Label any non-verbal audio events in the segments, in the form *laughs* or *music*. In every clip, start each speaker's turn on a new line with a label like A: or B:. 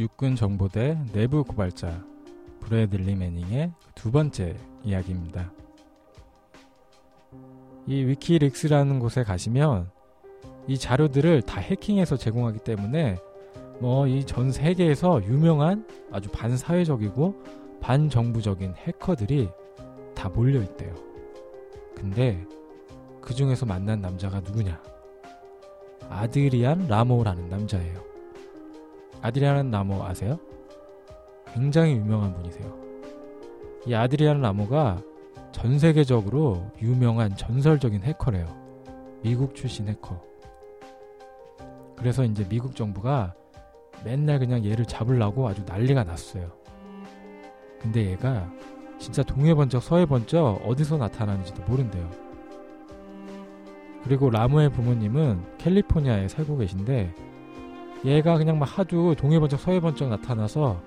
A: 육군 정보대 내부 고발자 브래들리 매닝의 두 번째 이야기입니다. 이 위키릭스라는 곳에 가시면 이 자료들을 다 해킹해서 제공하기 때문에 뭐 이 전 세계에서 유명한 아주 반사회적이고 반정부적인 해커들이 다 몰려 있대요. 근데 그 중에서 만난 남자가 누구냐? 아드리안 라모라는 남자예요. 아드리안 라모 아세요? 굉장히 유명한 분이세요. 이 아드리안 라모가 전 세계적으로 유명한 전설적인 해커래요. 미국 출신 해커. 그래서 이제 미국 정부가 맨날 그냥 얘를 잡으려고 아주 난리가 났어요. 근데 얘가 진짜 동해 번쩍 서해 번쩍 어디서 나타나는지도 모른대요. 그리고 라모의 부모님은 캘리포니아에 살고 계신데 얘가 그냥 막 하도 동해 번쩍 서해 번쩍 나타나서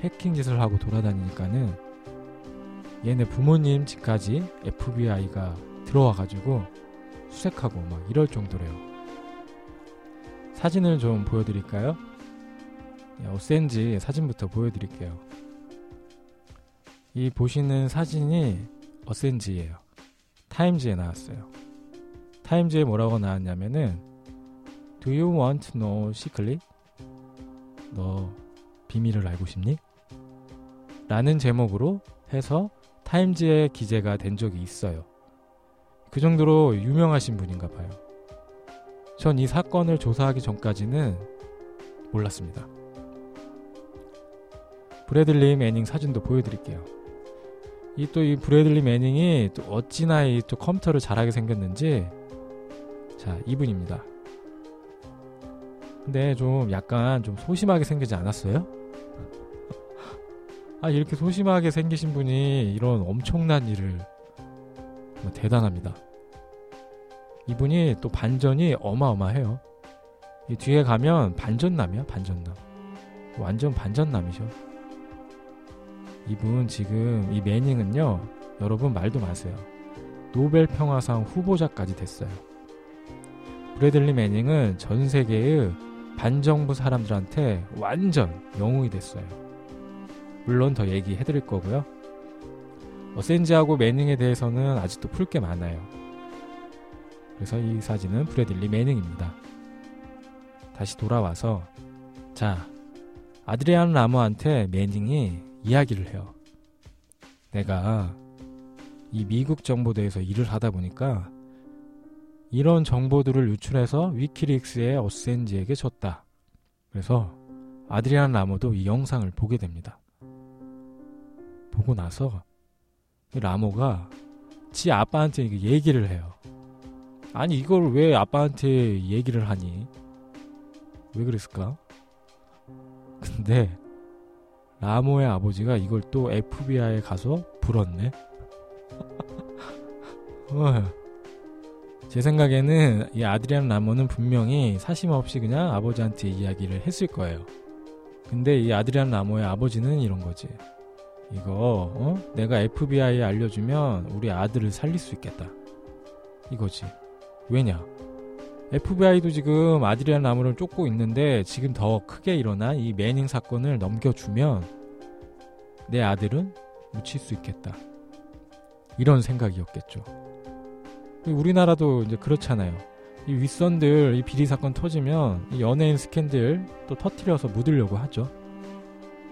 A: 해킹 짓을 하고 돌아다니니까는 얘네 부모님 집까지 FBI가 들어와가지고 수색하고 막 이럴 정도래요. 사진을 좀 보여드릴까요? 어센지 사진부터 보여드릴게요. 이 보시는 사진이 어센지예요. 타임즈에 나왔어요. 타임즈에 뭐라고 나왔냐면은 Do you want to know secret? 너 비밀을 알고 싶니? 라는 제목으로 해서 타임즈에 기재가 된 적이 있어요. 그 정도로 유명하신 분인가 봐요. 전 이 사건을 조사하기 전까지는 몰랐습니다. 브래들리 매닝 사진도 보여드릴게요. 이 또이 브래들리 매닝이 또 어찌나 이 또 컴퓨터를 잘하게 생겼는지 자 이분입니다. 근데 좀 약간 좀 소심하게 생기지 않았어요? 아 이렇게 소심하게 생기신 분이 이런 엄청난 일을 뭐 대단합니다. 이분이 또 반전이 어마어마해요. 이 뒤에 가면 반전남이야 반전남. 완전 반전남이죠. 이분 지금 이 매닝은요 여러분 말도 마세요. 노벨 평화상 후보자까지 됐어요. 브래들리 매닝은 전 세계의 반정부 사람들한테 완전 영웅이 됐어요. 물론 더 얘기해 드릴 거고요. 어센지하고 매닝에 대해서는 아직도 풀 게 많아요. 그래서 이 사진은 브래들리 매닝입니다. 다시 돌아와서 자 아드리안 라모한테 매닝이 이야기를 해요. 내가 이 미국 정보대에서 일을 하다 보니까 이런 정보들을 유출해서 위키릭스의 어센지에게 줬다. 그래서 아드리안 라모도 이 영상을 보게 됩니다. 보고 나서 라모가 지 아빠한테 얘기를 해요. 아니 이걸 왜 아빠한테 얘기를 하니? 왜 그랬을까? 근데 라모의 아버지가 이걸 또 FBI에 가서 불었네. *laughs* 어, 제 생각에는 이 아드리안 라모는 분명히 사심 없이 그냥 아버지한테 이야기를 했을 거예요. 근데 이 아드리안 라모의 아버지는 이런 거지. 이거 어? 내가 FBI에 알려주면 우리 아들을 살릴 수 있겠다. 이거지. 왜냐? FBI도 지금 아드리안 라모를 쫓고 있는데 지금 더 크게 일어난 이 매닝 사건을 넘겨주면 내 아들은 묻힐 수 있겠다. 이런 생각이었겠죠. 우리나라도 이제 그렇잖아요. 이 윗선들 이 비리 사건 터지면 이 연예인 스캔들 또 터트려서 묻으려고 하죠.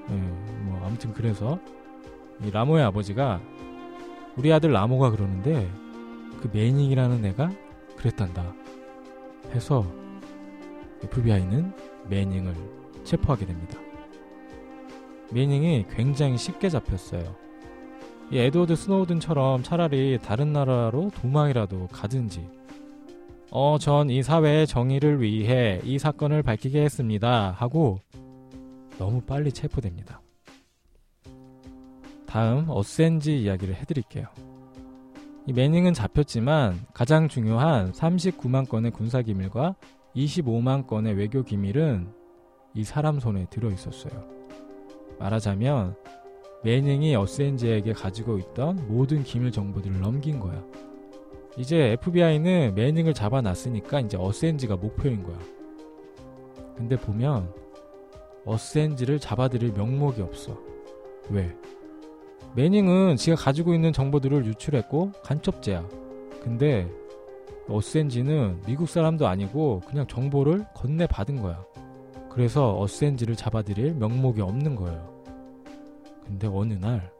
A: 네, 뭐 아무튼 그래서 이 라모의 아버지가 우리 아들 라모가 그러는데 그 매닝이라는 애가 그랬단다. 해서 FBI는 매닝을 체포하게 됩니다. 매닝이 굉장히 쉽게 잡혔어요. 이 에드워드 스노우든처럼 차라리 다른 나라로 도망이라도 가든지 어, 전 이 사회의 정의를 위해 이 사건을 밝히게 했습니다. 하고 너무 빨리 체포됩니다. 다음 어센지 이야기를 해드릴게요. 이 매닝은 잡혔지만 가장 중요한 39만 건의 군사 기밀과 25만 건의 외교 기밀은 이 사람 손에 들어 있었어요. 말하자면 매닝이 어센지에게 가지고 있던 모든 기밀 정보들을 넘긴 거야. 이제 FBI는 매닝을 잡아놨으니까 이제 어센지가 목표인 거야. 근데 보면 어센지를 잡아들일 명목이 없어. 왜? 매닝은 지가 가지고 있는 정보들을 유출했고 간첩죄야. 근데 어센지는 미국 사람도 아니고 그냥 정보를 건네받은 거야. 그래서 어센지를 잡아들일 명목이 없는 거예요. 근데 어느 날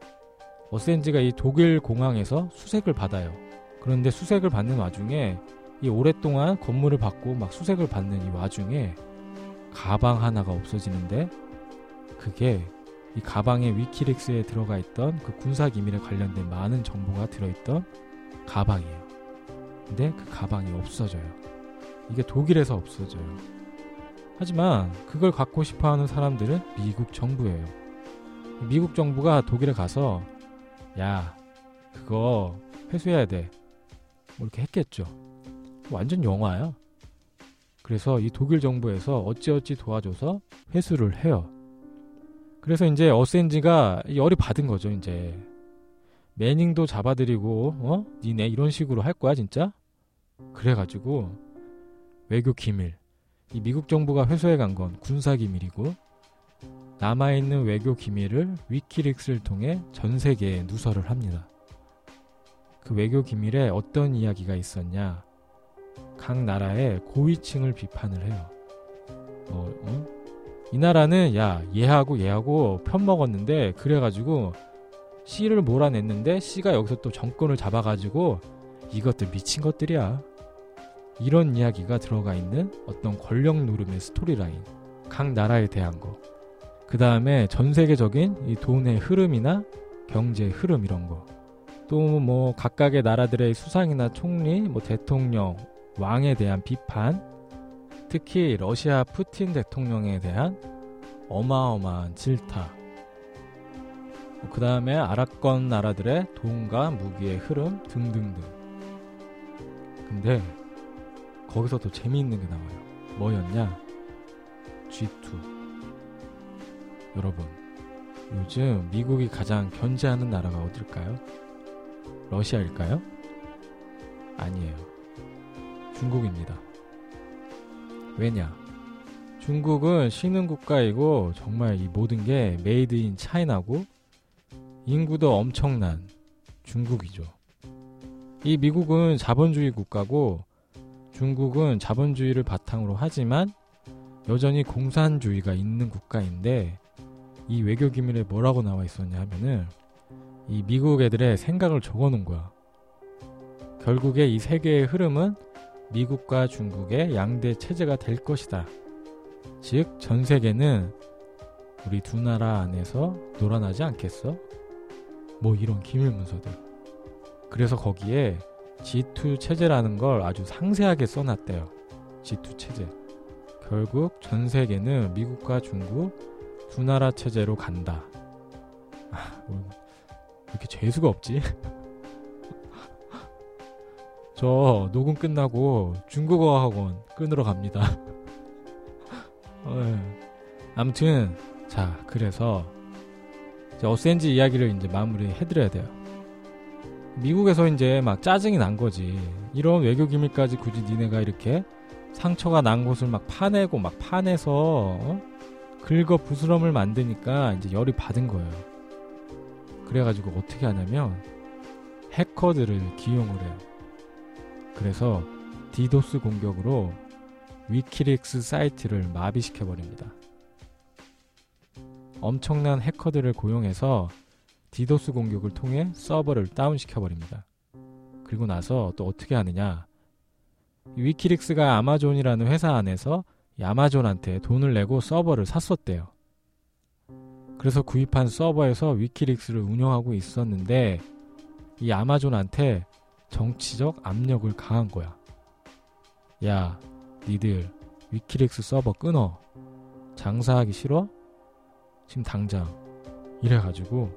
A: 어센지가 이 독일 공항에서 수색을 받아요. 그런데 수색을 받는 와중에 이 오랫동안 건물을 받고 막 수색을 받는 이 와중에 가방 하나가 없어지는데 그게 이 가방에 위키릭스에 들어가 있던 그 군사 기밀에 관련된 많은 정보가 들어있던 가방이에요. 근데 그 가방이 없어져요. 이게 독일에서 없어져요. 하지만 그걸 갖고 싶어 하는 사람들은 미국 정부예요. 미국 정부가 독일에 가서 야, 그거 회수해야 돼. 뭐 이렇게 했겠죠. 완전 영화야. 그래서 이 독일 정부에서 어찌어찌 도와줘서 회수를 해요. 그래서 이제 어센지가 열이 받은 거죠, 이제. 매닝도 잡아들이고, 어? 니네 이런 식으로 할 거야, 진짜? 그래가지고, 외교 기밀. 이 미국 정부가 회수해 간 건 군사 기밀이고, 남아있는 외교 기밀을 위키릭스를 통해 전 세계에 누설을 합니다. 그 외교 기밀에 어떤 이야기가 있었냐? 각 나라의 고위층을 비판을 해요. 뭐, 어? 이 나라는 야 얘하고 얘하고 편 먹었는데 그래가지고 C를 몰아냈는데 C가 여기서 또 정권을 잡아가지고 이것들 미친 것들이야. 이런 이야기가 들어가 있는 어떤 권력 노름의 스토리라인, 각 나라에 대한 거. 그 다음에 전 세계적인 이 돈의 흐름이나 경제 흐름 이런 거. 또 뭐 각각의 나라들의 수상이나 총리, 뭐 대통령, 왕에 대한 비판, 특히 러시아 푸틴 대통령에 대한 어마어마한 질타. 뭐그 다음에 아랍권 나라들의 돈과 무기의 흐름 등등등. 근데 거기서 더 재미있는 게 나와요. 뭐였냐? G2. 여러분, 요즘 미국이 가장 견제하는 나라가 어딜까요? 러시아일까요? 아니에요. 중국입니다. 왜냐? 중국은 쉬는 국가이고 정말 이 모든 게 made in China고 인구도 엄청난 중국이죠. 이 미국은 자본주의 국가고 중국은 자본주의를 바탕으로 하지만 여전히 공산주의가 있는 국가인데 이 외교 기밀에 뭐라고 나와 있었냐 하면은 이 미국 애들의 생각을 적어 놓은 거야. 결국에 이 세계의 흐름은 미국과 중국의 양대 체제가 될 것이다. 즉, 전 세계는 우리 두 나라 안에서 놀아나지 않겠어? 뭐 이런 기밀 문서들. 그래서 거기에 G2 체제라는 걸 아주 상세하게 써놨대요. G2 체제. 결국 전 세계는 미국과 중국 두 나라 체제로 간다. 아, 뭐, 이렇게 재수가 없지? *laughs* 저 녹음 끝나고 중국어 학원 끊으러 갑니다. *laughs* 아무튼 자 그래서 어센지 이야기를 이제 마무리 해드려야 돼요. 미국에서 이제 막 짜증이 난 거지. 이런 외교 기밀까지 굳이 니네가 이렇게 상처가 난 곳을 막 파내고 막 파내서 어? 긁어 부스럼을 만드니까 이제 열이 받은 거예요. 그래가지고 어떻게 하냐면 해커들을 기용을 해요. 그래서 디도스 공격으로 위키릭스 사이트를 마비시켜 버립니다. 엄청난 해커들을 고용해서 디도스 공격을 통해 서버를 다운시켜 버립니다. 그리고 나서 또 어떻게 하느냐? 위키릭스가 아마존이라는 회사 안에서 아마존한테 돈을 내고 서버를 샀었대요. 그래서 구입한 서버에서 위키릭스를 운영하고 있었는데 이 아마존한테 정치적 압력을 가한 거야. 야, 니들 위키릭스 서버 끊어. 장사하기 싫어? 지금 당장. 이래가지고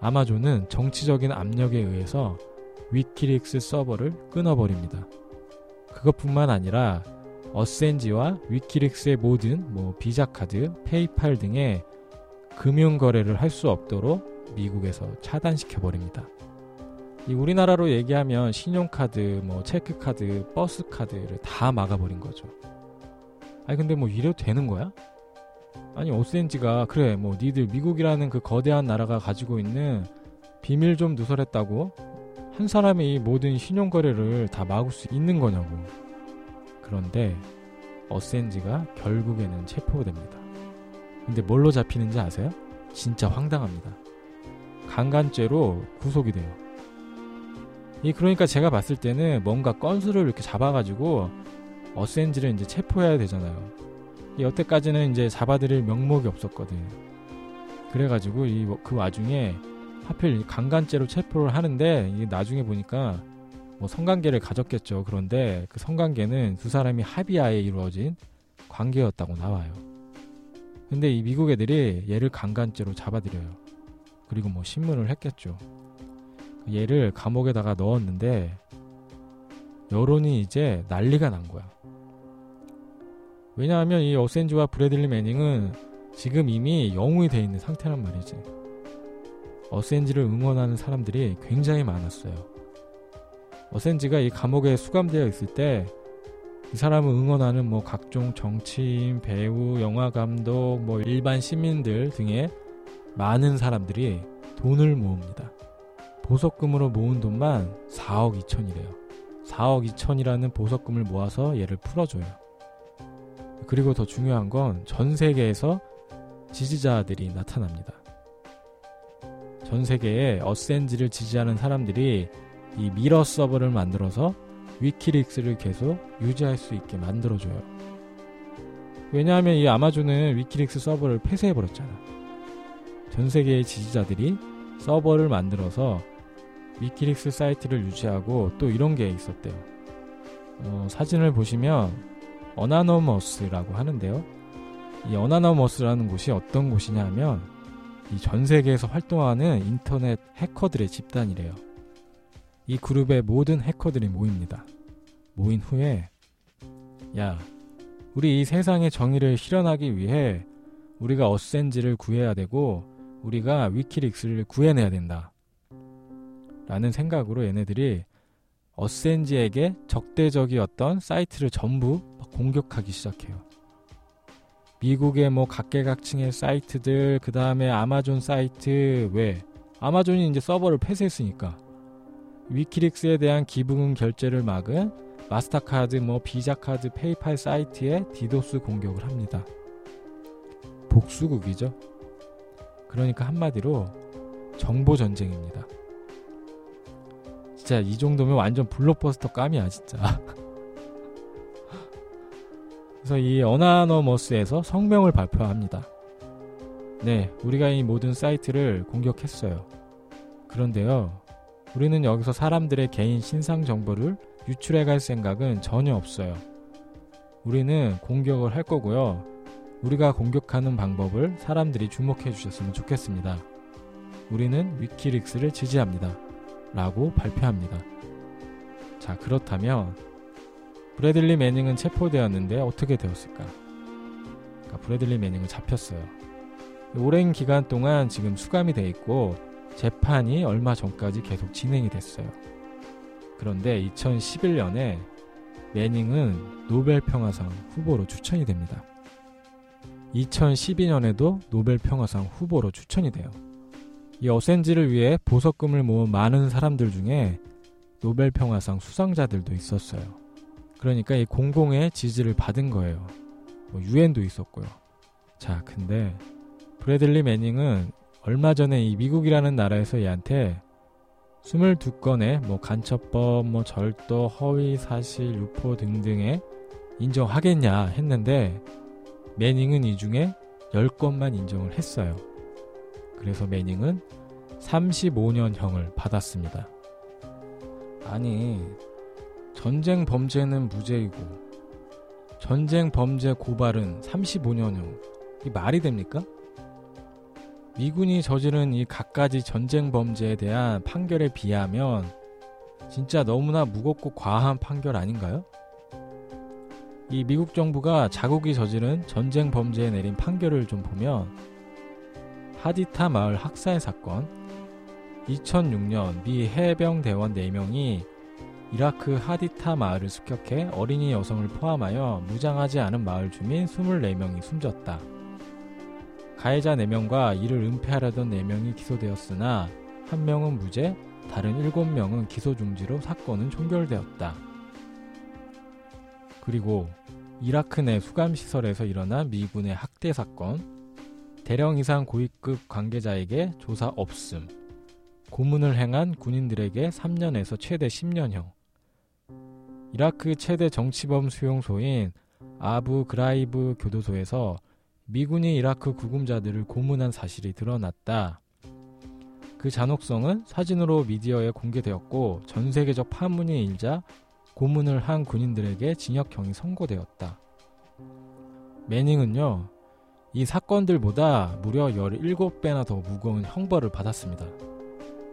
A: 아마존은 정치적인 압력에 의해서 위키릭스 서버를 끊어버립니다. 그것뿐만 아니라 어센지와 위키릭스의 모든 뭐 비자 카드, 페이팔 등의 금융 거래를 할 수 없도록 미국에서 차단시켜 버립니다. 이 우리나라로 얘기하면 신용카드, 뭐 체크카드, 버스카드를 다 막아버린 거죠. 아니 근데 뭐 이래도 되는 거야? 아니 오센지가 그래 뭐 니들 미국이라는 그 거대한 나라가 가지고 있는 비밀 좀 누설했다고 한 사람이 이 모든 신용 거래를 다 막을 수 있는 거냐고. 그런데 어센지가 결국에는 체포됩니다. 근데 뭘로 잡히는지 아세요? 진짜 황당합니다. 강간죄로 구속이 돼요. 이 그러니까 제가 봤을 때는 뭔가 건수를 이렇게 잡아가지고 어센지를 이제 체포해야 되잖아요. 여태까지는 이제 잡아들일 명목이 없었거든. 그래가지고 이 그 와중에 하필 강간죄로 체포를 하는데 이게 나중에 보니까 뭐 성관계를 가졌겠죠. 그런데 그 성관계는 두 사람이 합의하에 이루어진 관계였다고 나와요. 근데 이 미국 애들이 얘를 강간죄로 잡아들여요. 그리고 뭐 신문을 했겠죠. 얘를 감옥에다가 넣었는데 여론이 이제 난리가 난 거야. 왜냐하면 이 어센지와 브래들리 매닝은 지금 이미 영웅이 돼 있는 상태란 말이지. 어센지를 응원하는 사람들이 굉장히 많았어요. 어센지가 이 감옥에 수감되어 있을 때 이 사람을 응원하는 뭐 각종 정치인, 배우, 영화 감독, 뭐 일반 시민들 등의 많은 사람들이 돈을 모읍니다. 보석금으로 모은 돈만 4억 2천이래요. 4억 2천이라는 보석금을 모아서 얘를 풀어줘요. 그리고 더 중요한 건 전 세계에서 지지자들이 나타납니다. 전 세계에 어센지를 지지하는 사람들이 이 mirror 서버를 만들어서 위키릭스를 계속 유지할 수 있게 만들어줘요. 왜냐하면 이 아마존은 위키릭스 서버를 폐쇄해버렸잖아. 전 세계의 지지자들이 서버를 만들어서 위키릭스 사이트를 유지하고 또 이런 게 있었대요. 어, 사진을 보시면 어나너머스라고 하는데요. 이 어나너머스라는 곳이 어떤 곳이냐 하면 이 전 세계에서 활동하는 인터넷 해커들의 집단이래요. 이 그룹의 모든 해커들이 모입니다. 모인 후에 야, 우리 이 세상의 정의를 실현하기 위해 우리가 어센지를 구해야 되고 우리가 위키릭스를 구해내야 된다. 라는 생각으로 얘네들이 어센지에게 적대적이었던 사이트를 전부 공격하기 시작해요. 미국의 뭐 각계각층의 사이트들, 그 다음에 아마존 사이트 외 아마존이 이제 서버를 폐쇄했으니까 위키릭스에 대한 기부금 결제를 막은 마스터카드, 뭐 비자카드, 페이팔 사이트에 디도스 공격을 합니다. 복수극이죠. 그러니까 한마디로 정보 전쟁입니다. 진짜 이 정도면 완전 블록버스터 감이야, 진짜. *laughs* 그래서 이 어나너머스에서 성명을 발표합니다. 네, 우리가 이 모든 사이트를 공격했어요. 그런데요, 우리는 여기서 사람들의 개인 신상 정보를 유출해 갈 생각은 전혀 없어요. 우리는 공격을 할 거고요. 우리가 공격하는 방법을 사람들이 주목해 주셨으면 좋겠습니다. 우리는 위키릭스를 지지합니다. 라고 발표합니다. 자, 그렇다면 브래들리 매닝은 체포되었는데 어떻게 되었을까? 그러니까 브래들리 매닝은 잡혔어요. 오랜 기간 동안 지금 수감이 돼 있고 재판이 얼마 전까지 계속 진행이 됐어요. 그런데 2011년에 매닝은 노벨 평화상 후보로 추천이 됩니다. 2012년에도 노벨 평화상 후보로 추천이 돼요. 이 어센지를 위해 보석금을 모은 많은 사람들 중에 노벨 평화상 수상자들도 있었어요. 그러니까 이 공공의 지지를 받은 거예요. 뭐 유엔도 있었고요. 자, 근데 브래들리 매닝은 얼마 전에 이 미국이라는 나라에서 얘한테 22건의 뭐 간첩법, 뭐 절도, 허위 사실, 유포 등등에 인정하겠냐 했는데 매닝은 이 중에 10건만 인정을 했어요. 그래서 매닝은 35년형을 받았습니다. 아니, 전쟁 범죄는 무죄이고, 전쟁 범죄 고발은 35년형. 이 말이 됩니까? 미군이 저지른 이 갖가지 전쟁 범죄에 대한 판결에 비하면 진짜 너무나 무겁고 과한 판결 아닌가요? 이 미국 정부가 자국이 저지른 전쟁 범죄에 내린 판결을 좀 보면 하디타 마을 학살 사건 2006년 미 해병 대원 4명이 이라크 하디타 마을을 습격해 어린이 여성을 포함하여 무장하지 않은 마을 주민 24명이 숨졌다. 가해자 4명과 이를 은폐하려던 4명이 기소되었으나 한 명은 무죄, 다른 7명은 기소 중지로 사건은 종결되었다. 그리고 이라크 내 수감시설에서 일어난 미군의 학대 사건, 대령 이상 고위급 관계자에게 조사 없음, 고문을 행한 군인들에게 3년에서 최대 10년형, 이라크 최대 정치범 수용소인 아부 그라이브 교도소에서 미군이 이라크 구금자들을 고문한 사실이 드러났다. 그 잔혹성은 사진으로 미디어에 공개되었고 전 세계적 파문이 일자 고문을 한 군인들에게 징역형이 선고되었다. 매닝은요, 이 사건들보다 무려 17배나 더 무거운 형벌을 받았습니다.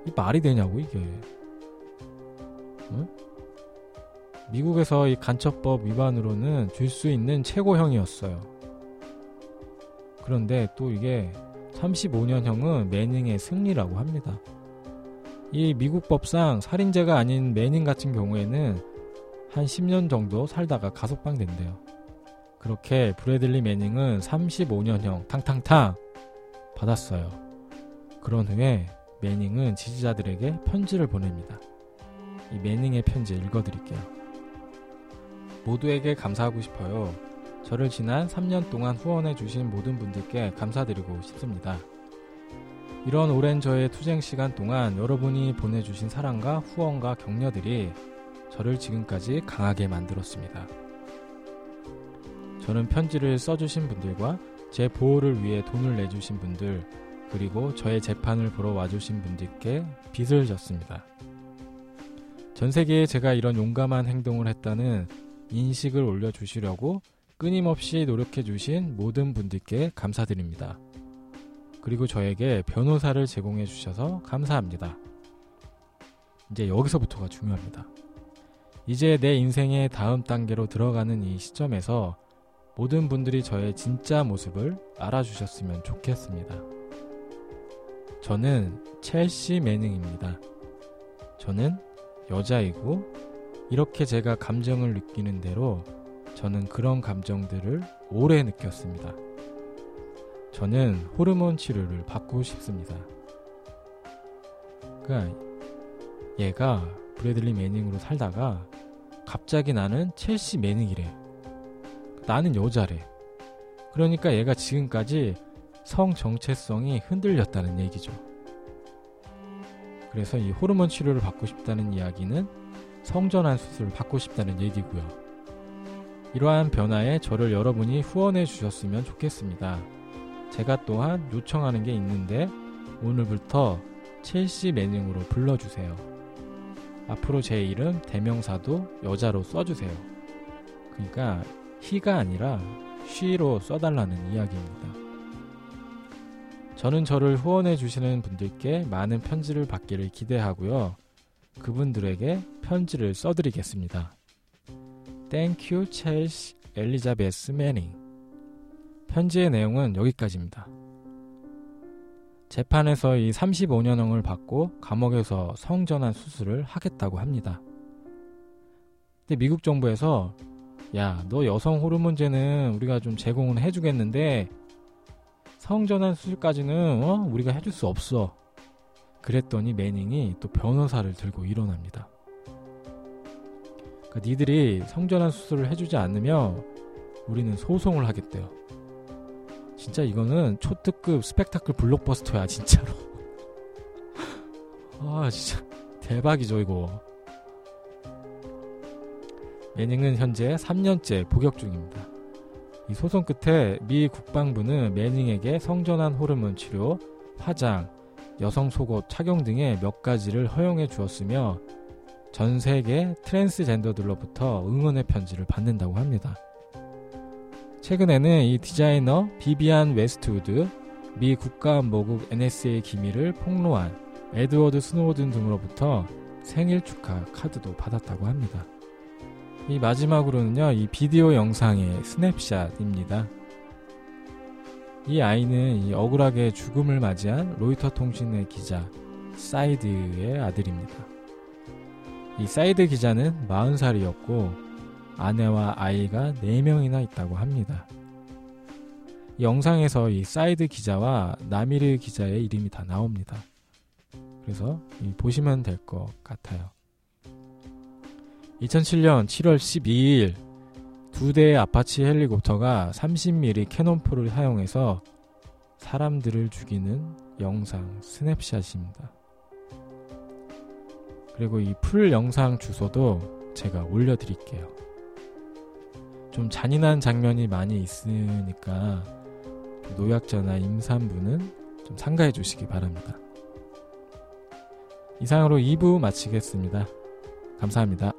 A: 이 말이 되냐고, 이게. 응? 미국에서 이 간첩법 위반으로는 줄 수 있는 최고형이었어요. 그런데 또 이게 35년형은 매닝의 승리라고 합니다. 이 미국 법상 살인죄가 아닌 매닝 같은 경우에는 한 10년 정도 살다가 가석방 된대요. 그렇게 브래들리 매닝은 35년형 탕탕탕 받았어요. 그런 후에 매닝은 지지자들에게 편지를 보냅니다. 이 매닝의 편지 읽어드릴게요. 모두에게 감사하고 싶어요. 저를 지난 3년 동안 후원해 주신 모든 분들께 감사드리고 싶습니다. 이런 오랜 저의 투쟁 시간 동안 여러분이 보내주신 사랑과 후원과 격려들이 저를 지금까지 강하게 만들었습니다. 저는 편지를 써주신 분들과 제 보호를 위해 돈을 내주신 분들, 그리고 저의 재판을 보러 와주신 분들께 빚을 졌습니다. 전 세계에 제가 이런 용감한 행동을 했다는 인식을 올려주시려고 끊임없이 노력해 주신 모든 분들께 감사드립니다. 그리고 저에게 변호사를 제공해 주셔서 감사합니다. 이제 여기서부터가 중요합니다. 이제 내 인생의 다음 단계로 들어가는 이 시점에서 모든 분들이 저의 진짜 모습을 알아주셨으면 좋겠습니다. 저는 첼시 매닝입니다. 저는 여자이고 이렇게 제가 감정을 느끼는 대로 저는 그런 감정들을 오래 느꼈습니다. 저는 호르몬 치료를 받고 싶습니다. 그러니까 얘가 브래들리 매닝으로 살다가 갑자기 나는 첼시 매닝이래. 나는 여자래. 그러니까 얘가 지금까지 성 정체성이 흔들렸다는 얘기죠. 그래서 이 호르몬 치료를 받고 싶다는 이야기는 성전환 수술을 받고 싶다는 얘기고요. 이러한 변화에 저를 여러분이 후원해 주셨으면 좋겠습니다. 제가 또한 요청하는 게 있는데 오늘부터 첼시 매닝으로 불러주세요. 앞으로 제 이름 대명사도 여자로 써주세요. 그러니까 히가 아니라 쉬로 써달라는 이야기입니다. 저는 저를 후원해 주시는 분들께 많은 편지를 받기를 기대하고요. 그분들에게 편지를 써드리겠습니다. Thank you, Chelsea 엘리자베스 매닝. 편지의 내용은 여기까지입니다. 재판에서 이 35년형을 받고 감옥에서 성전환 수술을 하겠다고 합니다. 근데 미국 정부에서 야, 너 여성 호르몬제는 우리가 좀 제공은 해주겠는데 성전환 수술까지는 어? 우리가 해줄 수 없어. 그랬더니 매닝이 또 변호사를 들고 일어납니다. 그러니까 니들이 성전환 수술을 해주지 않으면 우리는 소송을 하겠대요. 진짜 이거는 초특급 스펙타클 블록버스터야 진짜로. *laughs* 아 진짜 대박이죠 이거. 매닝은 현재 3년째 복역 중입니다. 이 소송 끝에 미 국방부는 매닝에게 성전환 호르몬 치료, 화장, 여성 속옷 착용 등의 몇 가지를 허용해 주었으며 전 세계 트랜스젠더들로부터 응원의 편지를 받는다고 합니다. 최근에는 이 디자이너 비비안 웨스트우드, 미 국가안보국 NSA의 기밀을 폭로한 에드워드 스노우든 등으로부터 생일 축하 카드도 받았다고 합니다. 이 마지막으로는요, 이 비디오 영상의 스냅샷입니다. 이 아이는 이 억울하게 죽음을 맞이한 로이터 통신의 기자 사이드의 아들입니다. 이 사이드 기자는 40살이었고 아내와 아이가 4명이나 있다고 합니다. 이 영상에서 이 사이드 기자와 나미르 기자의 이름이 다 나옵니다. 그래서 보시면 될 것 같아요. 2007년 7월 12일 두 대의 아파치 헬리콥터가 30mm 캐논포를 사용해서 사람들을 죽이는 영상 스냅샷입니다. 그리고 이 풀 영상 주소도 제가 올려드릴게요. 좀 잔인한 장면이 많이 있으니까 노약자나 임산부는 좀 삼가해 주시기 바랍니다. 이상으로 2부 마치겠습니다. 감사합니다.